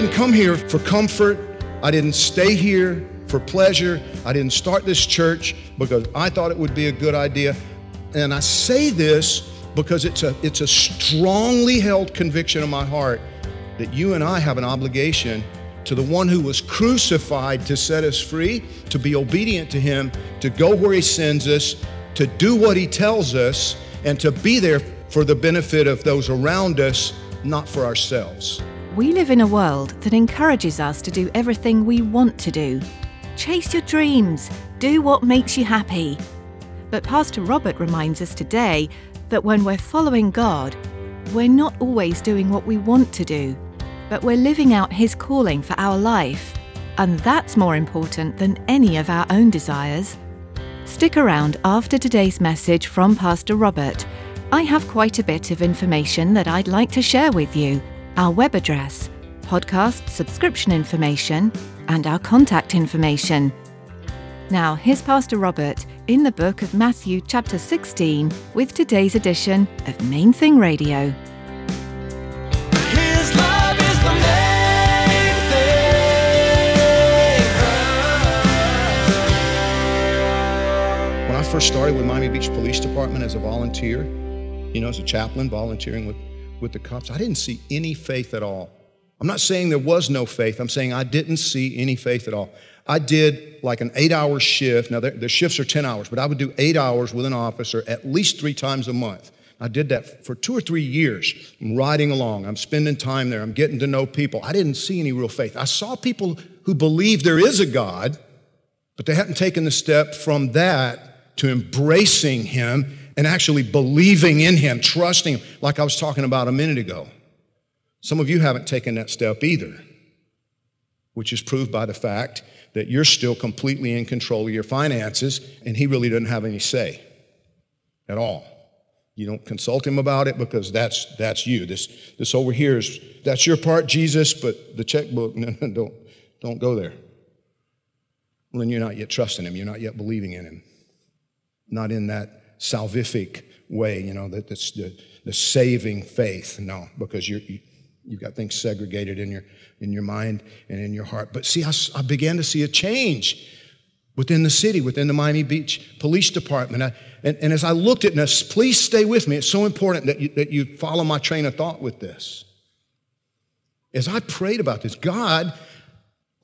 Didn't come here for comfort. I didn't stay here for pleasure. I didn't start this church because I thought it would be a good idea. And I say this because it's a, it's a strongly held conviction in my heart that you and I have an obligation to the one who was crucified to set us free, to be obedient to him, to go where he sends us, to do what he tells us, and to be there for the benefit of those around us, not for ourselves. We live in a world that encourages us to do everything we want to do. Chase your dreams, do what makes you happy. But Pastor Robert reminds us today that when we're following God, we're not always doing what we want to do, but we're living out His calling for our life. And that's more important than any of our own desires. Stick around after today's message from Pastor Robert. I have quite a bit of information that I'd like to share with you our web address, podcast subscription information, and our contact information. Now, here's Pastor Robert in the book of Matthew, chapter 16, with today's edition of Main Thing Radio. His love is the main. When I first started with Miami Beach Police Department as a volunteer, you know, as a chaplain volunteering with, with the cops, I didn't see any faith at all. I'm not saying there was no faith, I'm saying I didn't see any faith at all. I did like an eight hour shift. Now, the, shifts are 10 hours, but I would do eight hours with an officer at least three times a month. I did that for two or three years. I'm riding along, I'm spending time there, I'm getting to know people. I didn't see any real faith. I saw people who believe there is a God, but they hadn't taken the step from that to embracing Him and actually believing in Him, trusting Him, like I was talking about a minute ago. Some of you haven't taken that step either, which is proved by the fact that you're still completely in control of your finances and He really doesn't have any say at all. You don't consult him about it because that's that's you. This this over here is that's your part, Jesus, but the checkbook, no, no, don't don't go there. Well, then you're not yet trusting him. You're not yet believing in him. Not in that salvific way, you know, that that's the, the saving faith. No, because you're, you you've got things segregated in your in your mind and in your heart. But see, I, I began to see a change within the city, within the Miami Beach Police Department. I, and, and, as I looked at this, please stay with me. It's so important that you, that you follow my train of thought with this. As I prayed about this, God,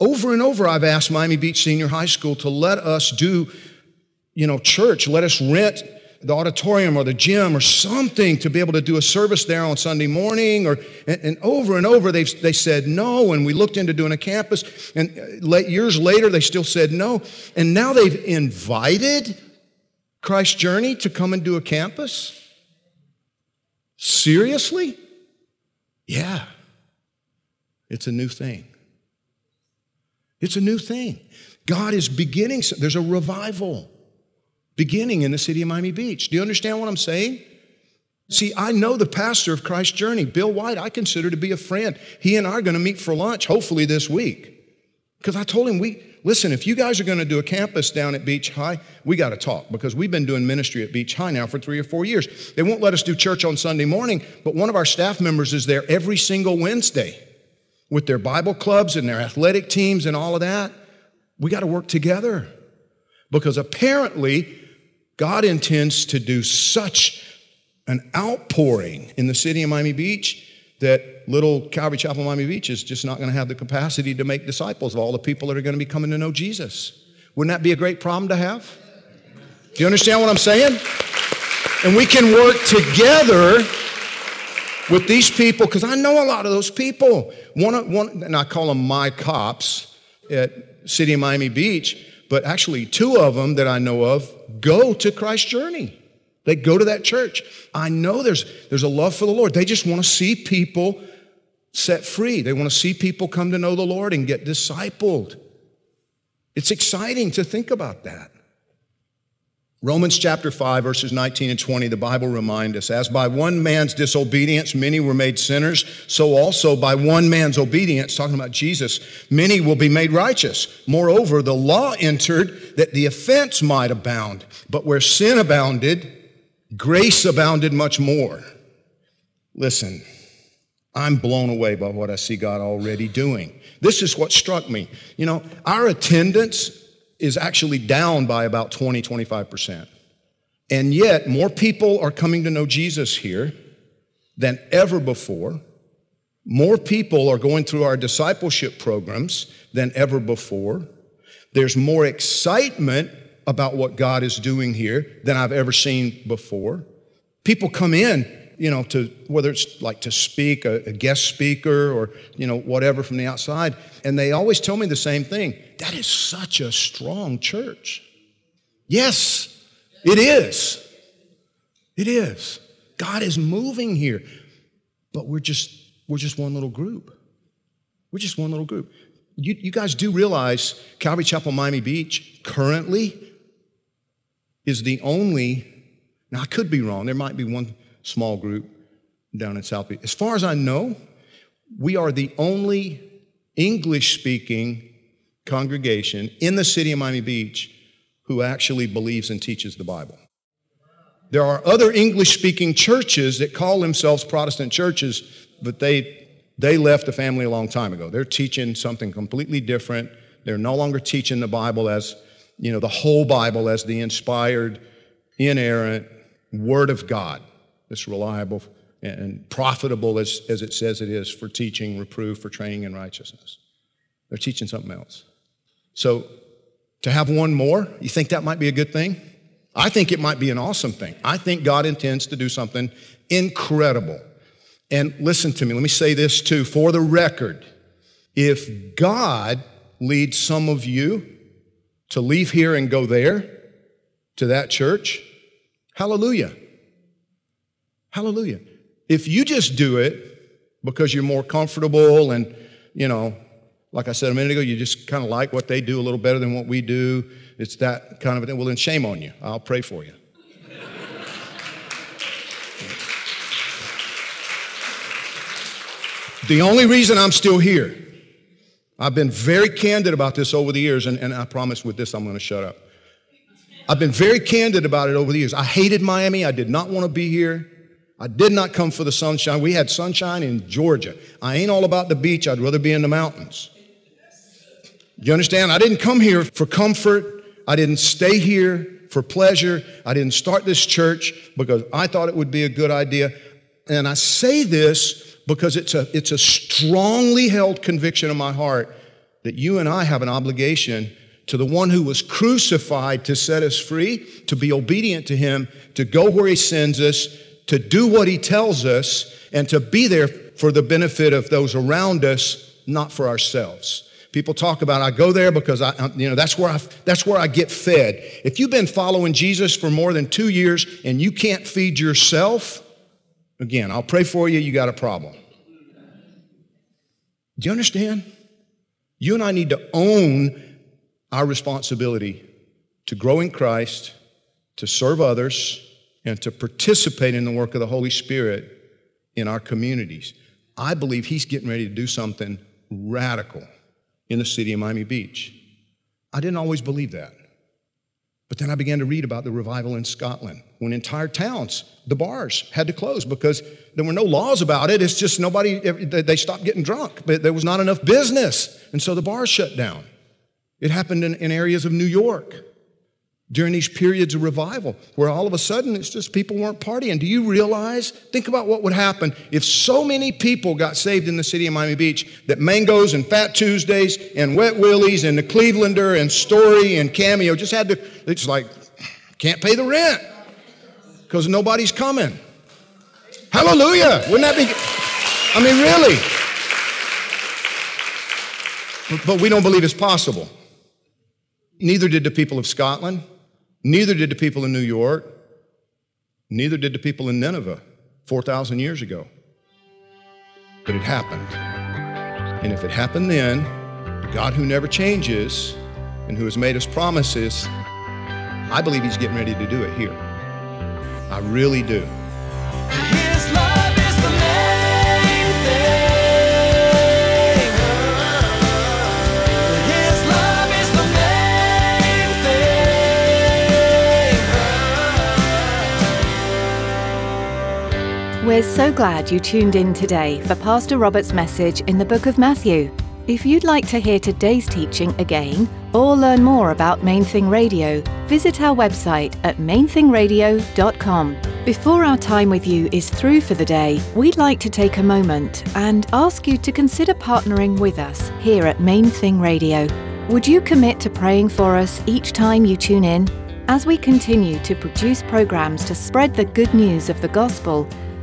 over and over, I've asked Miami Beach Senior High School to let us do, you know, church, let us rent the auditorium or the gym or something to be able to do a service there on Sunday morning or and, and over and over they they said no. And we looked into doing a campus and uh, late, years later they still said no. And now they've invited Christ Journey to come and do a campus? Seriously? Yeah. It's a new thing. It's a new thing. God is beginning there's a revival beginning in the city of Miami Beach. Do you understand what I'm saying? See, I know the pastor of Christ Journey, Bill White, I consider to be a friend. He and I are going to meet for lunch, hopefully this week. Because I told him, we listen, if you guys are going to do a campus down at Beach High, we got to talk because we've been doing ministry at Beach High now for three or four years. They won't let us do church on Sunday morning, but one of our staff members is there every single Wednesday with their Bible clubs and their athletic teams and all of that. We got to work together because apparently God intends to do such an outpouring in the city of Miami Beach that little Calvary Chapel Miami Beach is just not going to have the capacity to make disciples of all the people that are going to be coming to know Jesus. Wouldn't that be a great problem to have? Do you understand what I'm saying? And we can work together with these people, because I know a lot of those people. One, one, and I call them my cops at City of Miami Beach, but actually two of them that I know of go to Christ Journey. They go to that church. I know there's, there's a love for the Lord. They just want to see people set free. They want to see people come to know the Lord and get discipled. It's exciting to think about that. Romans chapter 5, verses 19 and 20, the Bible remind us, as by one man's disobedience many were made sinners, so also by one man's obedience, talking about Jesus, many will be made righteous. Moreover, the law entered that the offense might abound, but where sin abounded, grace abounded much more. Listen, I'm blown away by what I see God already doing. This is what struck me. You know, our attendance is actually down by about 20, 25%. And yet, more people are coming to know Jesus here than ever before. More people are going through our discipleship programs than ever before. There's more excitement about what God is doing here than I've ever seen before. People come in you know, to whether it's like to speak, a, a, guest speaker, or you know, whatever from the outside, and they always tell me the same thing. That is such a strong church. Yes, it is. It is. God is moving here, but we're just we're just one little group. We're just one little group. You, you guys do realize Calvary Chapel, Miami Beach, currently is the only. Now I could be wrong. There might be one small group down in South Beach. As far as I know, we are the only English speaking congregation in the city of Miami Beach who actually believes and teaches the Bible. There are other English speaking churches that call themselves Protestant churches, but they, they left the family a long time ago. They're teaching something completely different. They're no longer teaching the Bible as, you know, the whole Bible as the inspired, inerrant Word of God that's reliable and profitable as, as it says it is for teaching, reproof, for training in righteousness. They're teaching something else. So to have one more, you think that might be a good thing? I think it might be an awesome thing. I think God intends to do something incredible. And listen to me, let me say this too for the record. If God leads some of you to leave here and go there to that church, hallelujah. Hallelujah. If you just do it because you're more comfortable and, you know, like I said a minute ago, you just kind of like what they do a little better than what we do. It's that kind of thing. Well, then shame on you. I'll pray for you. the only reason I'm still here, I've been very candid about this over the years, and, and I promise with this I'm going to shut up. I've been very candid about it over the years. I hated Miami. I did not want to be here. I did not come for the sunshine. We had sunshine in Georgia. I ain't all about the beach. I'd rather be in the mountains. You understand? I didn't come here for comfort. I didn't stay here for pleasure. I didn't start this church because I thought it would be a good idea. And I say this because it's a, it's a strongly held conviction in my heart that you and I have an obligation to the one who was crucified to set us free, to be obedient to him, to go where he sends us, to do what he tells us, and to be there for the benefit of those around us, not for ourselves. People talk about I go there because I, you know, that's where I, that's where I get fed. If you've been following Jesus for more than two years and you can't feed yourself, again, I'll pray for you. You got a problem. Do you understand? You and I need to own our responsibility to grow in Christ, to serve others, and to participate in the work of the Holy Spirit in our communities. I believe He's getting ready to do something radical in the city of Miami Beach. I didn't always believe that. But then I began to read about the revival in Scotland when entire towns, the bars, had to close because there were no laws about it. It's just nobody, they stopped getting drunk, but there was not enough business. And so the bars shut down. It happened in, in areas of New York during these periods of revival where all of a sudden it's just people weren't partying. Do you realize? Think about what would happen if so many people got saved in the city of Miami Beach that Mango's and Fat Tuesdays and Wet Willies and the Clevelander and Story and Cameo just had to, it's like, can't pay the rent because nobody's coming. Hallelujah! Wouldn't that be? I mean, really. But we don't believe it's possible. Neither did the people of Scotland, neither did the people in New York, neither did the people in Nineveh 4,000 years ago. But it happened. And if it happened then, the God who never changes and who has made us promises, I believe He's getting ready to do it here. I really do. We're so glad you tuned in today for Pastor Robert's message in the book of Matthew. If you'd like to hear today's teaching again or learn more about Main Thing Radio, visit our website at mainthingradio.com. Before our time with you is through for the day, we'd like to take a moment and ask you to consider partnering with us here at Main Thing Radio. Would you commit to praying for us each time you tune in? As we continue to produce programs to spread the good news of the gospel,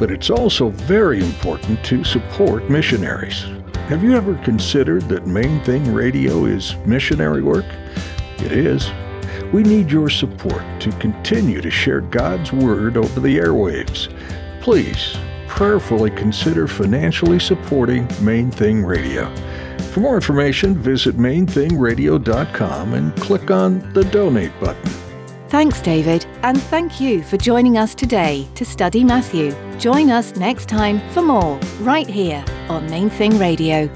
But it's also very important to support missionaries. Have you ever considered that Main Thing Radio is missionary work? It is. We need your support to continue to share God's Word over the airwaves. Please prayerfully consider financially supporting Main Thing Radio. For more information, visit mainthingradio.com and click on the donate button. Thanks, David, and thank you for joining us today to study Matthew. Join us next time for more, right here on Main Thing Radio.